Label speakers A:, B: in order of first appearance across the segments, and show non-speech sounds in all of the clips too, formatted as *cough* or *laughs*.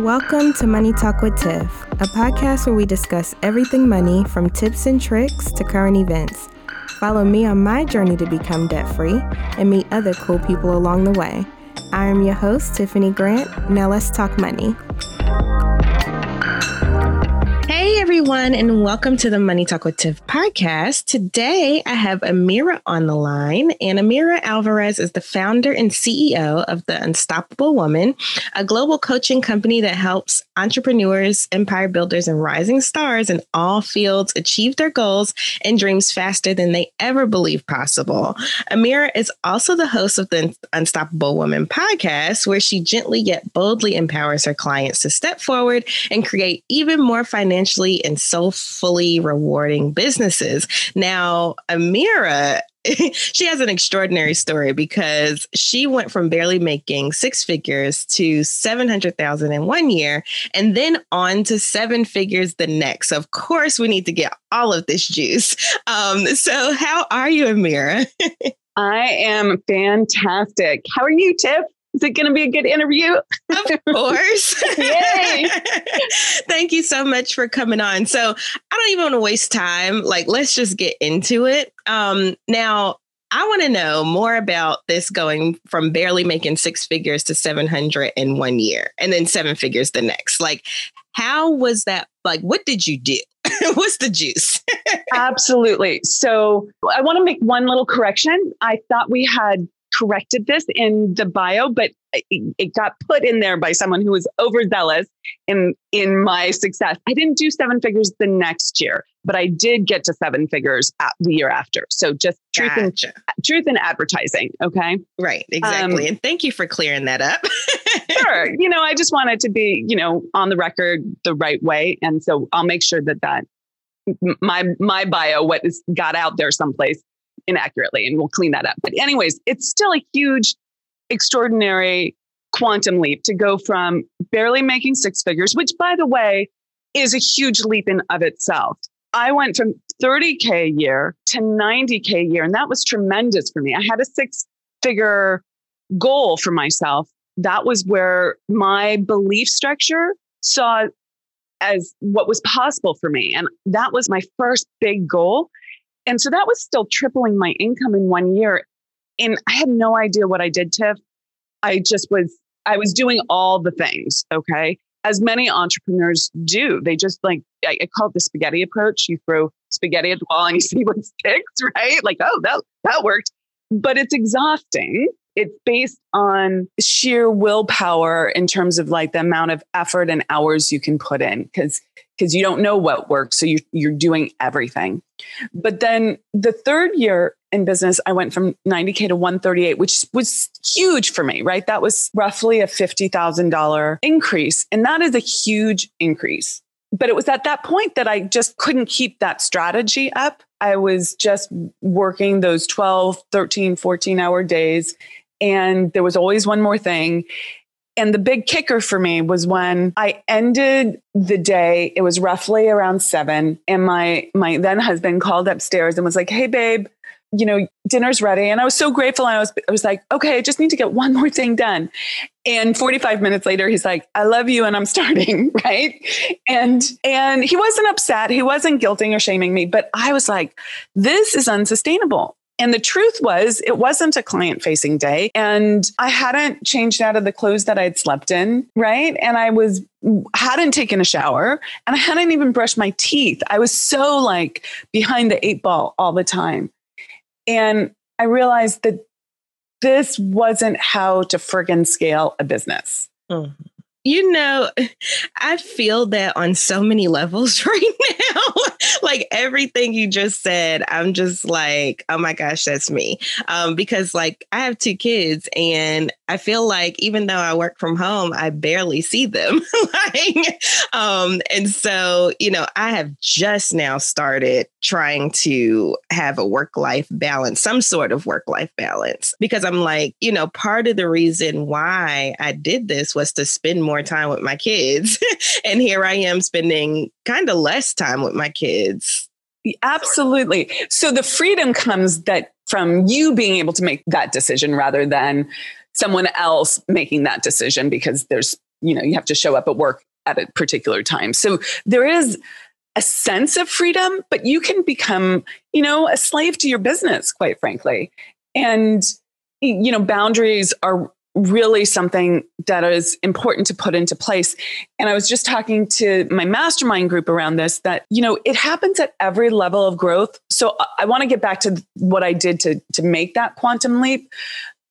A: Welcome to Money Talk with Tiff, a podcast where we discuss everything money from tips and tricks to current events. Follow me on my journey to become debt free and meet other cool people along the way. I am your host, Tiffany Grant. Now let's talk money everyone, and welcome to the Money Talk with Tiff podcast. Today, I have Amira on the line, and Amira Alvarez is the founder and CEO of The Unstoppable Woman, a global coaching company that helps entrepreneurs, empire builders, and rising stars in all fields achieve their goals and dreams faster than they ever believed possible. Amira is also the host of the Unstoppable Woman podcast, where she gently yet boldly empowers her clients to step forward and create even more financially and so fully rewarding businesses. Now, Amira *laughs* she has an extraordinary story because she went from barely making six figures to 700,000 in one year and then on to seven figures the next. Of course, we need to get all of this juice. Um, so, how are you, Amira? *laughs*
B: I am fantastic. How are you, Tiff? Is it going to be a good interview?
A: Of *laughs* course. Yay. *laughs* Thank you so much for coming on. So, I don't even want to waste time. Like, let's just get into it. Um, now, I want to know more about this going from barely making six figures to 700 in one year and then seven figures the next. Like, how was that? Like, what did you do? *laughs* What's the juice?
B: Absolutely. So, I want to make one little correction. I thought we had corrected this in the bio, but it, got put in there by someone who was overzealous in in my success. I didn't do seven figures the next year, but I did get to seven figures the year after. So just truth gotcha. and truth and advertising. Okay.
A: Right. Exactly. Um, and thank you for clearing that up. *laughs*
B: sure. You know, I just wanted to be, you know, on the record the right way. And so I'll make sure that that my my bio what is got out there someplace inaccurately and we'll clean that up. But, anyways, it's still a huge, extraordinary quantum leap to go from barely making six figures, which, by the way, is a huge leap in of itself. I went from 30K a year to 90K a year, and that was tremendous for me. I had a six figure goal for myself. That was where my belief structure saw as what was possible for me. And that was my first big goal. And so that was still tripling my income in one year. And I had no idea what I did, Tiff. I just was, I was doing all the things. Okay. As many entrepreneurs do. They just like, I, I call it the spaghetti approach. You throw spaghetti at the wall and you *laughs* see what sticks, right? Like, oh, that, that worked. But it's exhausting. It's based on sheer willpower in terms of like the amount of effort and hours you can put in. Because because you don't know what works. So you're, you're doing everything. But then the third year in business, I went from 90K to 138, which was huge for me, right? That was roughly a $50,000 increase. And that is a huge increase. But it was at that point that I just couldn't keep that strategy up. I was just working those 12, 13, 14 hour days. And there was always one more thing. And the big kicker for me was when I ended the day, it was roughly around seven. And my my then husband called upstairs and was like, Hey babe, you know, dinner's ready. And I was so grateful. And I was I was like, okay, I just need to get one *laughs* more thing done. And 45 minutes later, he's like, I love you and I'm starting. *laughs* Right. And and he wasn't upset. He wasn't guilting or shaming me, but I was like, this is unsustainable. And the truth was, it wasn't a client facing day. And I hadn't changed out of the clothes that I'd slept in. Right. And I was, hadn't taken a shower and I hadn't even brushed my teeth. I was so like behind the eight ball all the time. And I realized that this wasn't how to friggin' scale a business.
A: Mm-hmm. You know, *laughs* I feel that on so many levels *laughs* right now. like everything you just said, I'm just like, oh my gosh, that's me. Um, because like I have two kids and I feel like even though I work from home, I barely see them. *laughs* like, um, and so, you know, I have just now started trying to have a work life balance, some sort of work life balance, because I'm like, you know, part of the reason why I did this was to spend more time with my kids. *laughs* and here I am spending kind of less time with my kids.
B: Absolutely. So the freedom comes that from you being able to make that decision rather than someone else making that decision because there's you know, you have to show up at work at a particular time. So there is a sense of freedom, but you can become, you know, a slave to your business, quite frankly. And, you know, boundaries are really something that is important to put into place. And I was just talking to my mastermind group around this that, you know, it happens at every level of growth. So I want to get back to what I did to, to make that quantum leap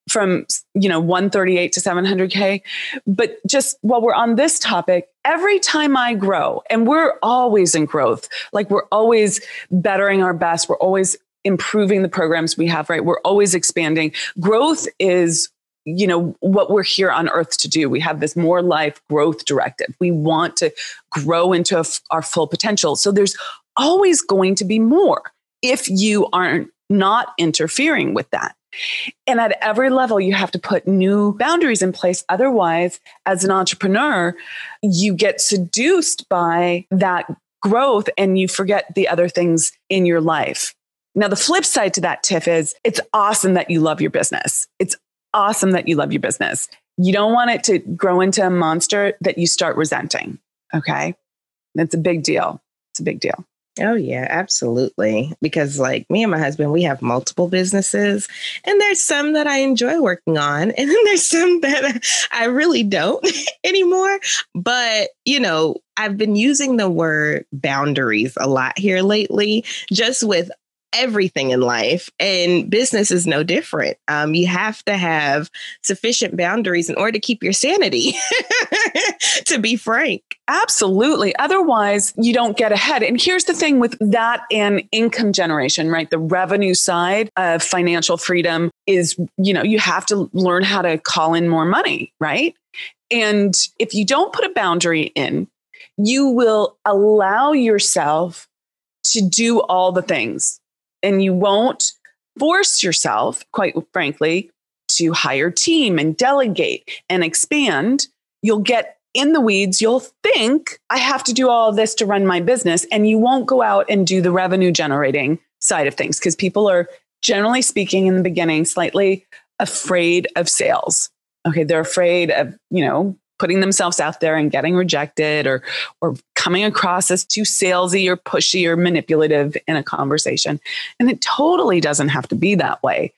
B: from you know 138 to 700k but just while we're on this topic every time i grow and we're always in growth like we're always bettering our best we're always improving the programs we have right? We're always expanding. Growth is you know what we're here on earth to do. We have this more life growth directive. We want to grow into our full potential. So there's always going to be more if you aren't not interfering with that and at every level, you have to put new boundaries in place. Otherwise, as an entrepreneur, you get seduced by that growth and you forget the other things in your life. Now, the flip side to that, Tiff, is it's awesome that you love your business. It's awesome that you love your business. You don't want it to grow into a monster that you start resenting. Okay. That's a big deal. It's a big deal.
A: Oh, yeah, absolutely. Because, like, me and my husband, we have multiple businesses, and there's some that I enjoy working on, *laughs* and then there's some that I really don't *laughs* anymore. But, you know, I've been using the word boundaries a lot here lately, just with everything in life and business is no different um, you have to have sufficient boundaries in order to keep your sanity *laughs* to be frank
B: absolutely. Otherwise you don't get ahead. And here's the thing with that and income generation right? The revenue side of financial freedom is you know you have to learn how to call in more money right? And if you don't put a boundary in you will allow yourself to do all the things. And you won't force yourself, quite frankly, to hire team and delegate and expand, you'll get in the weeds. You'll think, I have to do all this to run my business. And you won't go out and do the revenue generating side of things because people are generally speaking in the beginning slightly afraid of sales. Okay. They're afraid of, you know, putting themselves out there and getting rejected or or coming across as too salesy or pushy or manipulative in a conversation. And it totally doesn't have to be that way.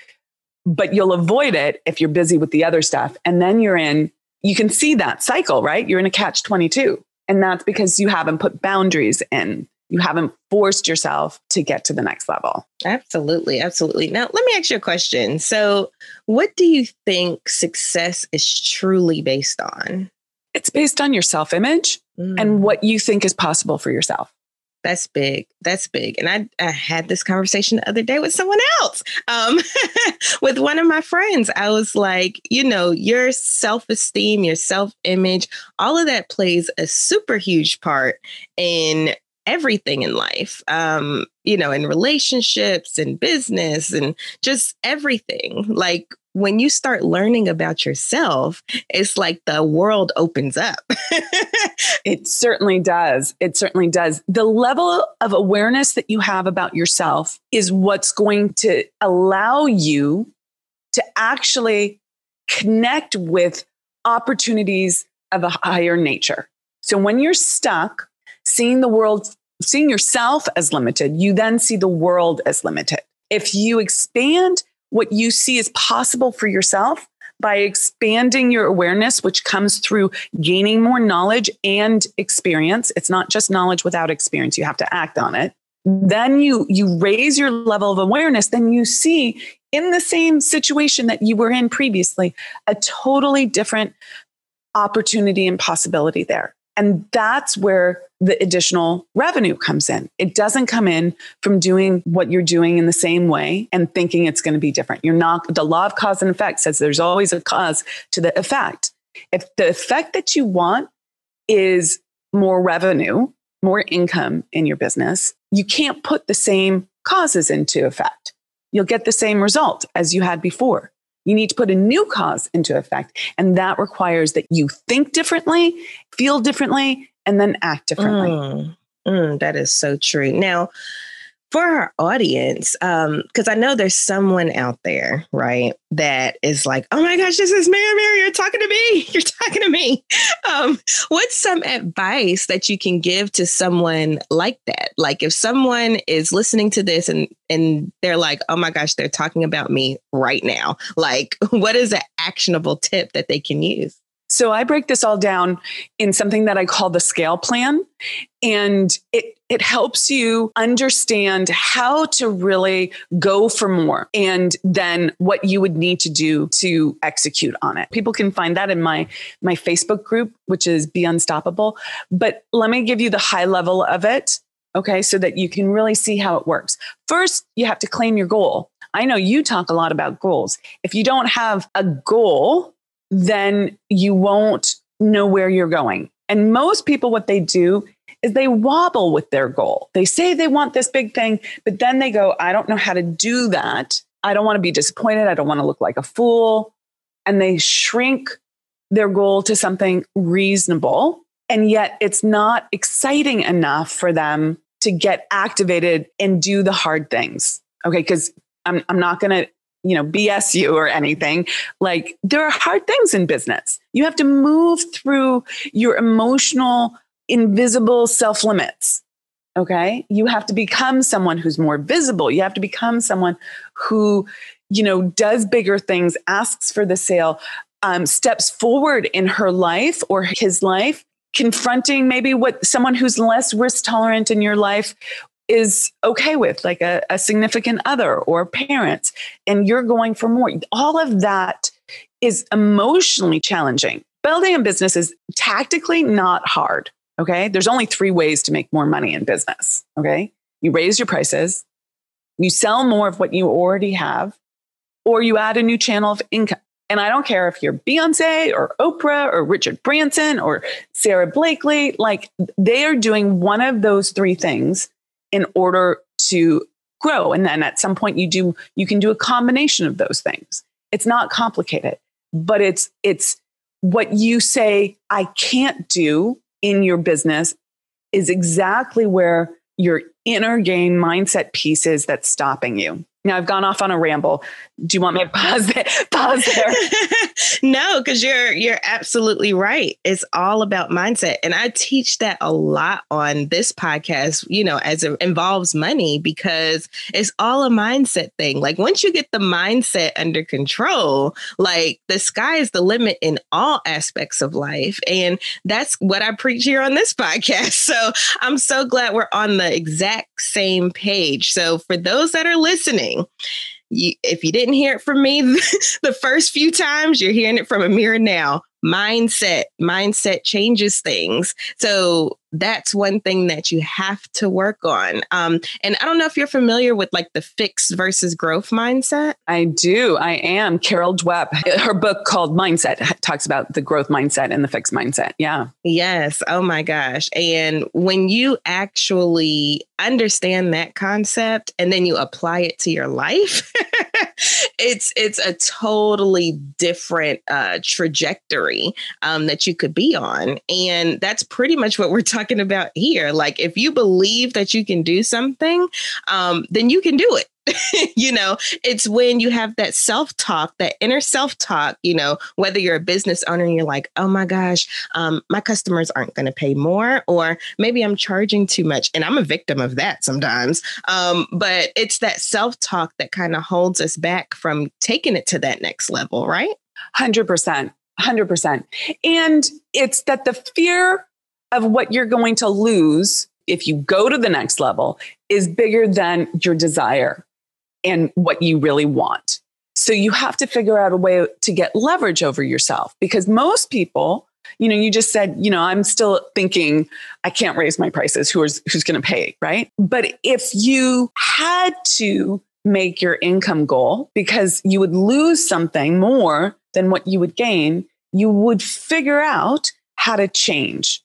B: But you'll avoid it if you're busy with the other stuff. And then you're in, you can see that cycle, right? You're in a catch 22. And that's because you haven't put boundaries in. You haven't forced yourself to get to the next level.
A: Absolutely. Absolutely. Now, let me ask you a question. So, what do you think success is truly based on?
B: It's based on your self image mm. and what you think is possible for yourself.
A: That's big. That's big. And I, I had this conversation the other day with someone else, um, *laughs* with one of my friends. I was like, you know, your self esteem, your self image, all of that plays a super huge part in everything in life, um, you know, in relationships and business and just everything. Like when you start learning about yourself, it's like the world opens up. *laughs*
B: it certainly does. It certainly does. The level of awareness that you have about yourself is what's going to allow you to actually connect with opportunities of a higher nature. So when you're stuck, seeing the world, seeing yourself as limited, you then see the world as limited. If you expand what you see as possible for yourself by expanding your awareness, which comes through gaining more knowledge and experience, it's not just knowledge without experience, you have to act on it. Then you you raise your level of awareness, then you see in the same situation that you were in previously, a totally different opportunity and possibility there. And that's where the additional revenue comes in. It doesn't come in from doing what you're doing in the same way and thinking it's going to be different. You're not, the law of cause and effect says there's always a cause to the effect. If the effect that you want is more revenue, more income in your business, you can't put the same causes into effect. You'll get the same result as you had before. You need to put a new cause into effect. And that requires that you think differently, feel differently, and then act differently.
A: Mm, mm, that is so true. Now, for our audience, because um, I know there's someone out there, right, that is like, oh my gosh, this is Mary, Mary, you're talking to me. *laughs* You're talking to me. Um, what's some advice that you can give to someone like that? Like if someone is listening to this and and they're like, oh my gosh, they're talking about me right now. Like, *laughs* what is an actionable tip that they can use?
B: So I break this all down in something that I call the scale plan. And it, it helps you understand how to really go for more and then what you would need to do to execute on it. People can find that in my, my Facebook group, which is Be Unstoppable. But let me give you the high level of it. Okay. So that you can really see how it works. First, you have to claim your goal. I know you talk a lot about goals. If you don't have a goal, then you won't know where you're going. And most people, what they do is they wobble with their goal. They say they want this big thing, but then they go, I don't know how to do that. I don't want to be disappointed. I don't want to look like a fool. And they shrink their goal to something reasonable. And yet it's not exciting enough for them to get activated and do the hard things. Okay. Because I'm, I'm not going to you know, BS you or anything. Like there are hard things in business. You have to move through your emotional, invisible self limits. Okay. You have to become someone who's more visible. You have to become someone who, you know, does bigger things, asks for the sale, um, steps forward in her life or his life, confronting maybe what someone who's less risk tolerant in your life is okay with, like a, a significant other or parents, and you're going for more. All of that is emotionally challenging. Building a business is tactically not hard. Okay. There's only three ways to make more money in business. Okay. You raise your prices, you sell more of what you already have, or you add a new channel of income. And I don't care if you're Beyonce or Oprah or Richard Branson or Sara Blakely, like they are doing one of those three things in order to grow. And then at some point you do, you can do a combination of those things. It's not complicated, but it's, it's what you say I can't do in your business is exactly where your inner game mindset piece is that's stopping you. Now I've gone off on a ramble. Do you want me to pause *laughs* there? Pause *laughs* there.
A: no, because you're you're absolutely right. It's all about mindset. And I teach that a lot on this podcast, you know, as it involves money, because it's all a mindset thing. Like once you get the mindset under control, like the sky is the limit in all aspects of life. And that's what I preach here on this *laughs* podcast. So I'm so glad we're on the exact same page. So for those that are listening, you, if you didn't hear it from me *laughs* the first few times, you're hearing it from Amira now. Mindset, mindset changes things. So that's one thing that you have to work on. Um, and I don't know if you're familiar with like the fixed versus growth mindset.
B: I do. I am. Carol Dweck, her book called Mindset talks about the growth mindset and the fixed mindset. Yeah.
A: Yes. Oh my gosh. And when you actually understand that concept and then you apply it to your life, *laughs* it's it's a totally different uh, trajectory um, that you could be on, and that's pretty much what we're talking about here. Like, if you believe that you can do something, um, then you can do it. *laughs* you know, it's when you have that self talk, that inner self talk, you know, whether you're a business owner and you're like, oh my gosh, um, my customers aren't going to pay more, or maybe I'm charging too much. And I'm a victim of that sometimes. Um, but it's that self talk that kind of holds us back from taking it to that next level, right?
B: 100%. 100%. And it's that the fear of what you're going to lose if you go to the next level is bigger than your desire and what you really want. So you have to figure out a way to get leverage over yourself because most people, you know, you just said, you know, I'm still thinking I can't raise my prices. Who's who's going to pay, right? But if you had to make your income goal because you would lose something more than what you would gain, you would figure out how to change.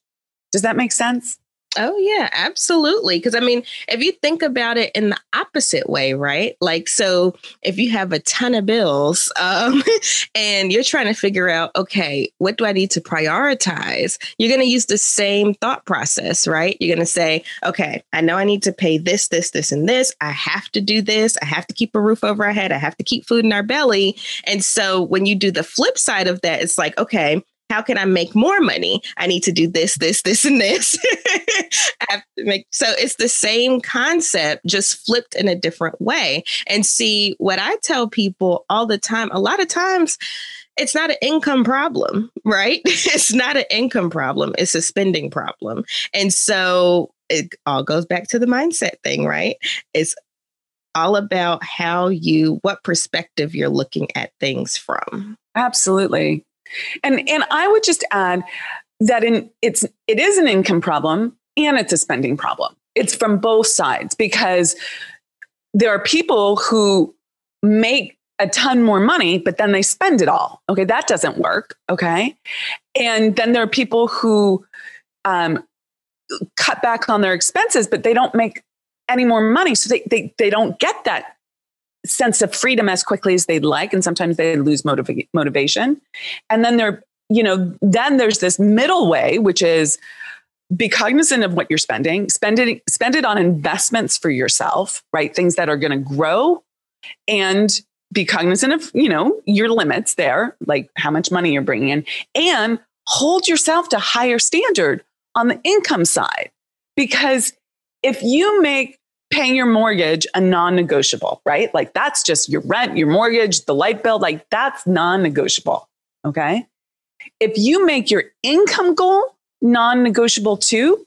B: Does that make sense?
A: Oh, yeah, absolutely. Because I mean, if you think about it in the opposite way, right? Like, so if you have a ton of bills um, *laughs* and you're trying to figure out, okay, what do I need to prioritize? You're going to use the same thought process, right? You're going to say, okay, I know I need to pay this, this, this, and this. I have to do this. I have to keep a roof over our head. I have to keep food in our belly. And so when you do the flip side of that, it's like, okay, how can I make more money? I need to do this, this, this, and this. *laughs* Make so it's the same concept, just flipped in a different way. And see what I tell people all the time, a lot of times it's not an income problem, right? *laughs* it's not an income problem, it's a spending problem. And so it all goes back to the mindset thing, right? It's all about how you, what perspective you're looking at things from.
B: Absolutely. And and I would just add that in it's it is an income problem and it's a spending problem. It's from both sides because there are people who make a ton more money, but then they spend it all. Okay, that doesn't work. Okay. And then there are people who um, cut back on their expenses, but they don't make any more money. So they, they, they don't get that sense of freedom as quickly as they'd like and sometimes they lose motiva- motivation. And then there you know then there's this middle way which is be cognizant of what you're spending spend it spend it on investments for yourself right? Things that are going to grow and be cognizant of you know your limits there like how much money you're bringing in and hold yourself to higher standard on the income side. Because if you make paying your mortgage a non negotiable, right? Like that's just your rent, your mortgage, the light bill, like that's non negotiable. Okay. If you make your income goal non negotiable too,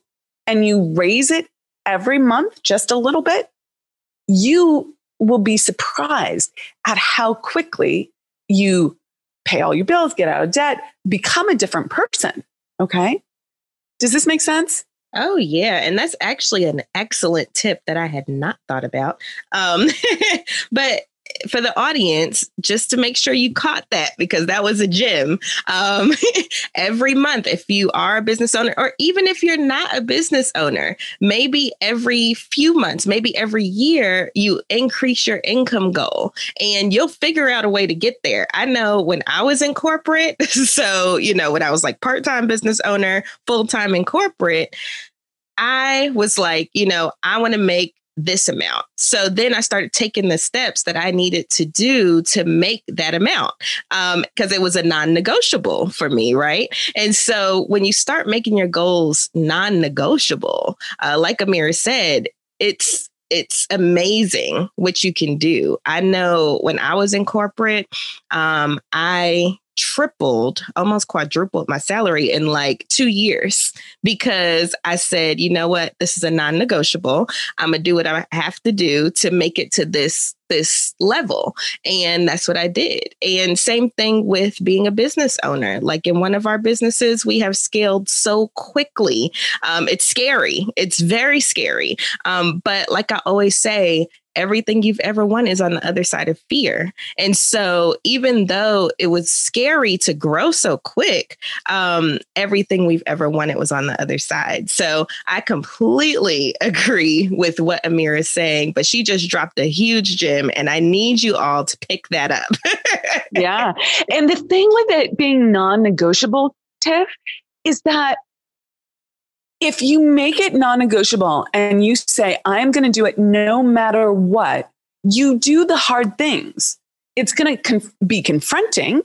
B: and you raise it every month just a little bit, you will be surprised at how quickly you pay all your bills, get out of debt, become a different person. Okay. Does this make sense?
A: Oh, yeah. And that's actually an excellent tip that I had not thought about. Um, *laughs* but for the audience, just to make sure you caught that because that was a gem. Um, *laughs* every month, if you are a business owner, or even if you're not a business owner, maybe every few months, maybe every year, you increase your income goal and you'll figure out a way to get there. I know when I was in corporate, *laughs* so, you know, when I was like part time business owner, full time in corporate, I was like, you know, I want to make this amount. So then I started taking the steps that I needed to do to make that amount because um, it was a non negotiable for me, right? And so when you start making your goals non negotiable, uh, like Amira said, it's it's amazing what you can do. I know when I was in corporate, um, I tripled, almost quadrupled my salary in like two years because I said, you know what, this is a non-negotiable. I'm gonna do what I have to do to make it to this this level. And that's what I did. And same thing with being a business owner. Like in one of our businesses, we have scaled so quickly. Um, it's scary. It's very scary. Um, but like I always say, everything you've ever wanted is on the other side of fear. And so, even though it was scary to grow so quick, um, everything we've ever wanted was on the other side. So, I completely *laughs* agree with what Amira is saying, but she just dropped a huge gem, and I need you all to pick that up. *laughs*
B: yeah. And the thing with it being non negotiable, Tiff, is that if you make it non negotiable and you say, I'm going to do it no matter what, you do the hard things. It's going to conf- be confronting.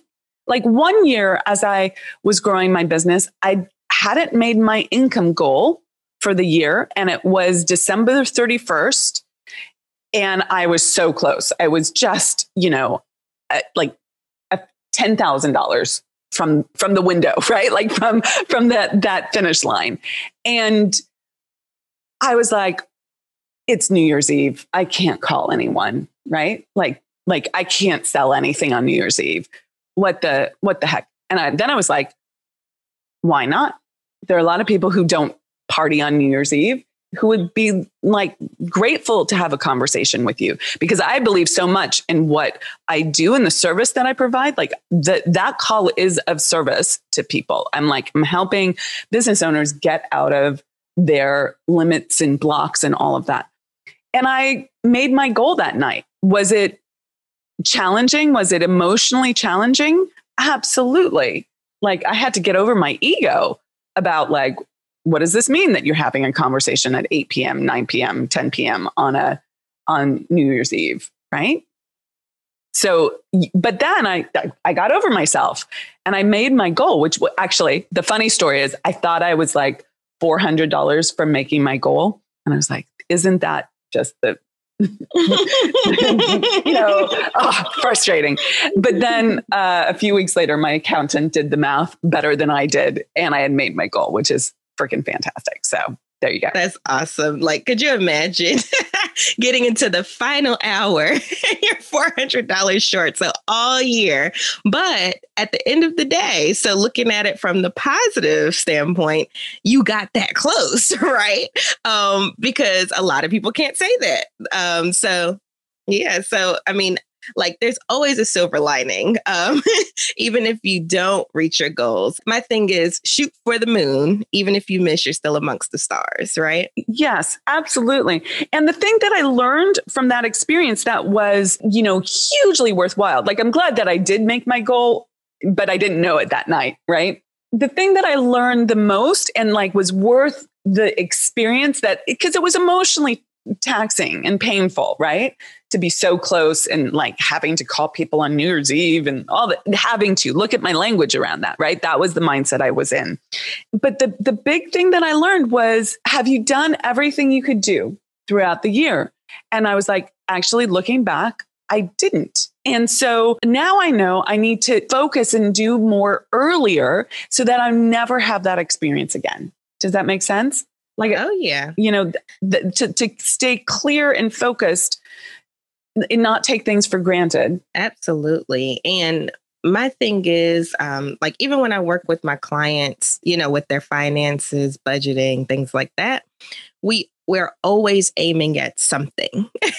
B: Like one year, as I was growing my business, I hadn't made my income goal for the year, and it was December 31st. And I was so close. I was just, you know, like $10,000 from from the window *laughs* right? Like from from that that finish line. And i was like it's new year's eve. I can't call anyone right? Like like i can't sell anything on new year's eve. What the what the heck? And I, then i was like why not? There are a lot of people who don't party on new year's eve who would be like grateful to have a conversation with you because I believe so much in what I do and the service that I provide. Like that that call is of service to people. I'm like, I'm helping business owners get out of their limits and blocks and all of that. And I made my goal that night. Was it challenging? Was it emotionally challenging? Absolutely. Like I had to get over my ego about like, what does this mean that you're having a conversation at 8 p.m., 9 p.m., 10 p.m. on a on New Year's Eve, right? So, but then I I got over myself and I made my goal, which actually the funny story is I thought I was like four hundred dollars from making my goal, and I was like, isn't that just the *laughs* you know, oh, frustrating. But then uh, a few weeks later, my accountant did the math better than I did, and I had made my goal, which is freaking fantastic. So there you go.
A: That's awesome. Like, could you imagine *laughs* getting into the final hour you're $400 short? So all year. But at the end of the day, so looking at it from the positive standpoint, you got that close, *laughs* right? Um, because a lot of people can't say that. Um, so yeah, so I mean, like there's always a silver lining, um, *laughs* even if you don't reach your goals. My thing is shoot for the moon. Even if you miss, you're still amongst the stars, right?
B: Yes, absolutely. And the thing that I learned from that experience that was, you know, hugely worthwhile. Like I'm glad that I did make my goal, but I didn't know it that night, right? The thing that I learned the most and like was worth the experience that because it was emotionally taxing and painful, right? To be so close and like having to call people on New Year's Eve and all that, having to look at my language around that, right? That was the mindset I was in. But the, the big thing that I learned was have you done everything you could do throughout the year? And I was like, actually looking back, I didn't. And so now I know I need to focus and do more earlier so that I never have that experience again. Does that make sense?
A: Like, oh yeah,
B: you know, th- to to stay clear and focused, and not take things for granted.
A: Absolutely, and my thing is um, like even when i work with my clients you know with their finances budgeting things like that we we're always aiming at something. *laughs*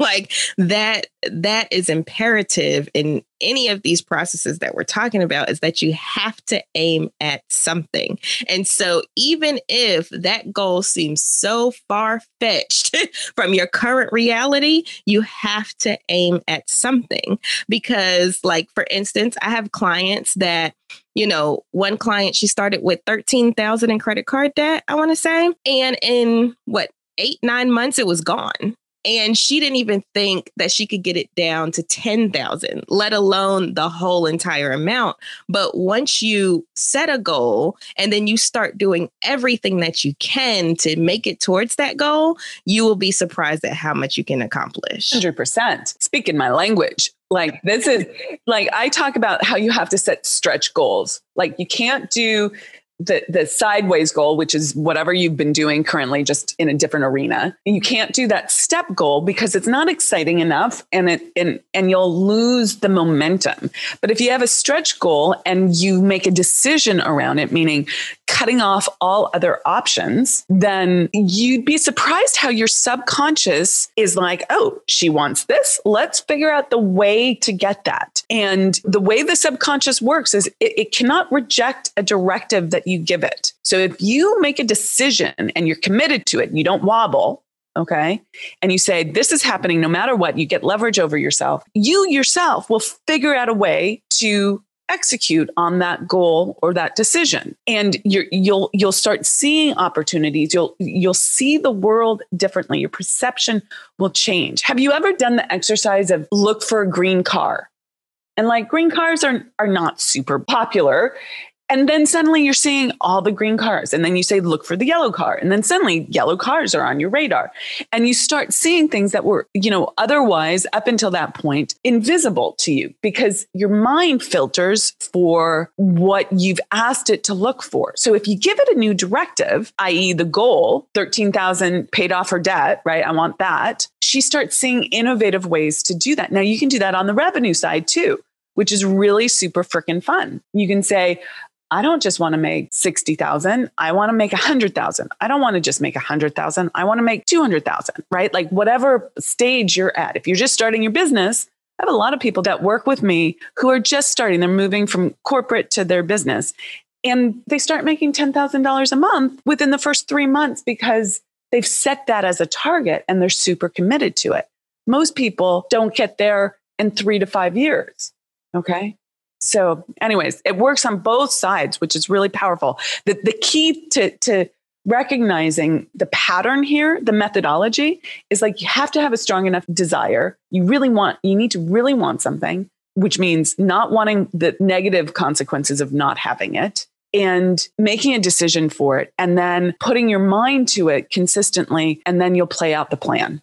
A: Like that that is imperative in any of these processes that we're talking about is that you have to aim at something and so even if that goal seems so far fetched *laughs* from your current reality you have to aim at something because like for instance i have clients that you know, one client, she started with 13,000 in credit card debt, I want to say. And in what, eight, nine months, it was gone. And she didn't even think that she could get it down to 10,000, let alone the whole entire amount. But once you set a goal and then you start doing everything that you can to make it towards that goal, you will be surprised at how much you can accomplish.
B: 100%. Speaking my language, like this is like I talk about how you have to set stretch goals. Like you can't do the the sideways goal which is whatever you've been doing currently just in a different arena. You can't do that step goal because it's not exciting enough and it and and you'll lose the momentum. But if you have a stretch goal and you make a decision around it meaning cutting off all other options then you'd be surprised how your subconscious is like oh she wants this. Let's figure out the way to get that. And the way the subconscious works is it, it cannot reject a directive that you give it. So if you make a decision and you're committed to it, you don't wobble, okay, and you say, this is happening no matter what, you get leverage over yourself, you yourself will figure out a way to execute on that goal or that decision. And you you'll you'll start seeing opportunities. You'll you'll see the world differently. Your perception will change. Have you ever done the exercise of look for a green car? And like green cars are are not super popular and then suddenly you're seeing all the green cars. And then you say, look for the yellow car. And then suddenly yellow cars are on your radar. And you start seeing things that were, you know, otherwise up until that point invisible to you because your mind filters for what you've asked it to look for. So if you give it a new directive, i.e., the goal, 13,000 paid off her debt, right? I want that. She starts seeing innovative ways to do that. Now you can do that on the revenue side too which is really super freaking fun. You can say, I don't just want to make 60,000. I want to make 100,000. I don't want to just make 100,000. I want to make 200,000, right? Like whatever stage you're at. If you're just starting your business, I have a lot of people that work with me who are just starting. They're moving from corporate to their business. and they start making $10,000 a month within the first three months because they've set that as a target and they're super committed to it. Most people don't get there in three to five years. Okay. So, anyways, it works on both sides, which is really powerful. The, the key to, to recognizing the pattern here, the methodology is like you have to have a strong enough desire. You really want, you need to really want something, which means not wanting the negative consequences of not having it and making a decision for it and then putting your mind to it consistently. And then you'll play out the plan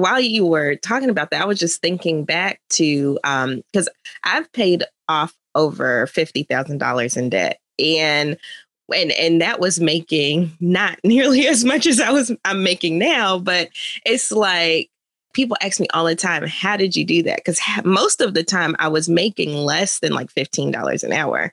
A: while you were talking about that, I was just thinking back to um because I've paid off over fifty thousand dollars in debt, and and and that was making not *laughs* nearly as much as I was I'm making now, but it's like people ask me all the time, how did you do that? Because most of the time I was making less than like $15 an hour.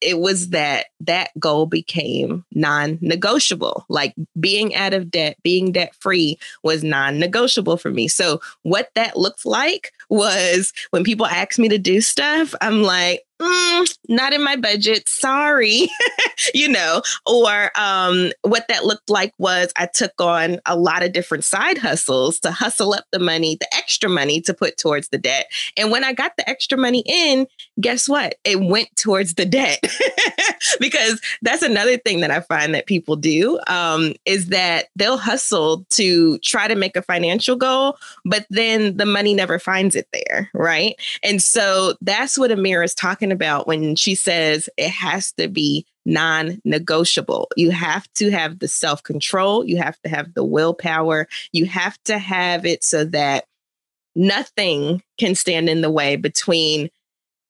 A: It was that that goal became non negotiable. Like being out of debt, being debt free was non negotiable for me. So, what that looked like was when people ask me to do stuff, I'm like, mm, not in my budget. Sorry. *laughs* you know, or um, what that looked like was I took on a lot of different side hustles to hustle up the money, the extra money to put towards the debt. And when I got the extra money in, guess what? It went towards the debt. *laughs* because that's another thing that I find that people do um, is that they'll hustle to try to make a financial goal, but then the money never finds it there. Right. And so that's what Amira is talking about when she says it has to be non negotiable. You have to have the self control, you have to have the willpower, you have to have it so that nothing can stand in the way between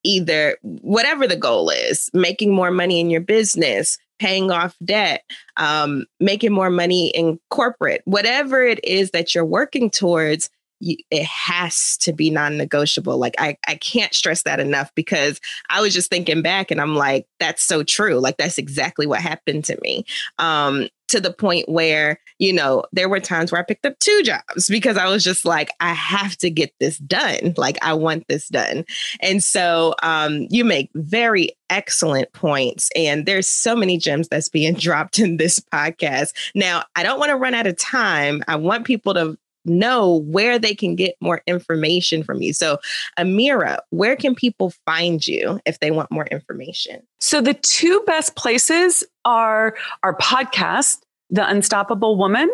A: either whatever the goal is making more money in your business paying off debt um, making more money in corporate whatever it is that you're working towards you, it has to be non-negotiable. Like I, I can't stress that enough because i was just thinking back and i'm like that's so true. Like that's exactly what happened to me. Um to the point where you know there were times where i picked up two jobs because i was just like i have to get this done. Like i want this done. And so um you make very excellent points and there's so many gems that's being *laughs* dropped in this podcast. Now i don't want to run out of time. I want people to know where they can get more information from you. So, Amira, where can people find you if they want more information?
B: So, the two best places are our podcast, The Unstoppable Woman.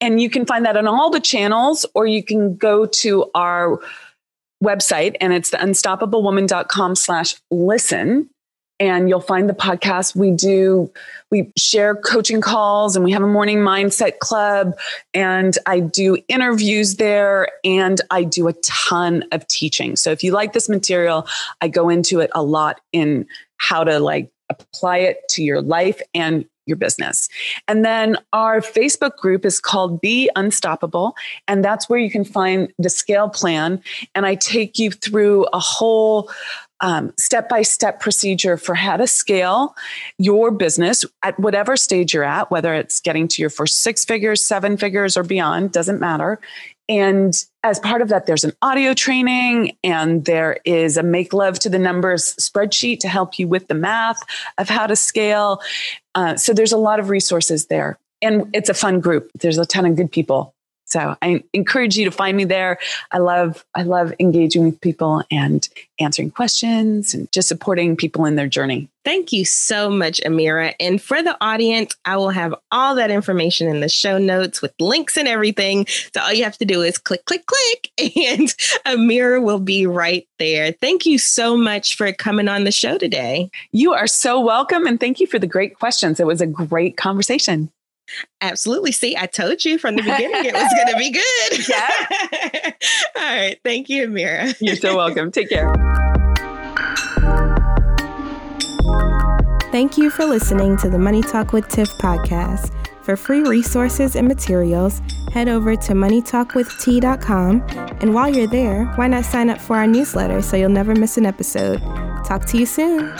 B: And you can find that on all the channels, or you can go to our website and it's the unstoppablewoman.com slash listen and you'll find the podcast. We do, we share coaching calls and we have a morning mindset club and I do interviews there and I do a ton of teaching. So if you like this material, I go into it a lot in how to like apply it to your life and your business. And then our Facebook group is called Be Unstoppable. And that's where you can find the scale plan. And I take you through a whole step by step procedure for how to scale your business at whatever stage you're at, whether it's getting to your first six figures, seven figures, or beyond, doesn't matter. And as part of that, there's an audio training and there is a make love to the numbers spreadsheet to help you with the math of how to scale. Uh, so there's a lot of resources there. And it's a fun group. There's a ton of good people so I encourage you to find me there. I love I love engaging with people and answering questions and just supporting people in their journey.
A: Thank you so much, Amira. And for the audience, I will have all that information in the show notes with links and everything. So all you have to do is click, click, click, *laughs* and Amira will be right there. Thank you so much for coming on the show today.
B: You are so welcome. And thank you for the great questions. It was a great conversation.
A: Absolutely. See, I told you from the beginning it was going to be *laughs* good. Yeah. *laughs* All right. Thank you, Amira.
B: You're so welcome. Take care.
A: Thank you for listening to the Money Talk with Tiff podcast. For free resources and materials, head over to moneytalkwitht.com. And while you're there, why not sign up for our newsletter so you'll never miss an episode? Talk to you soon.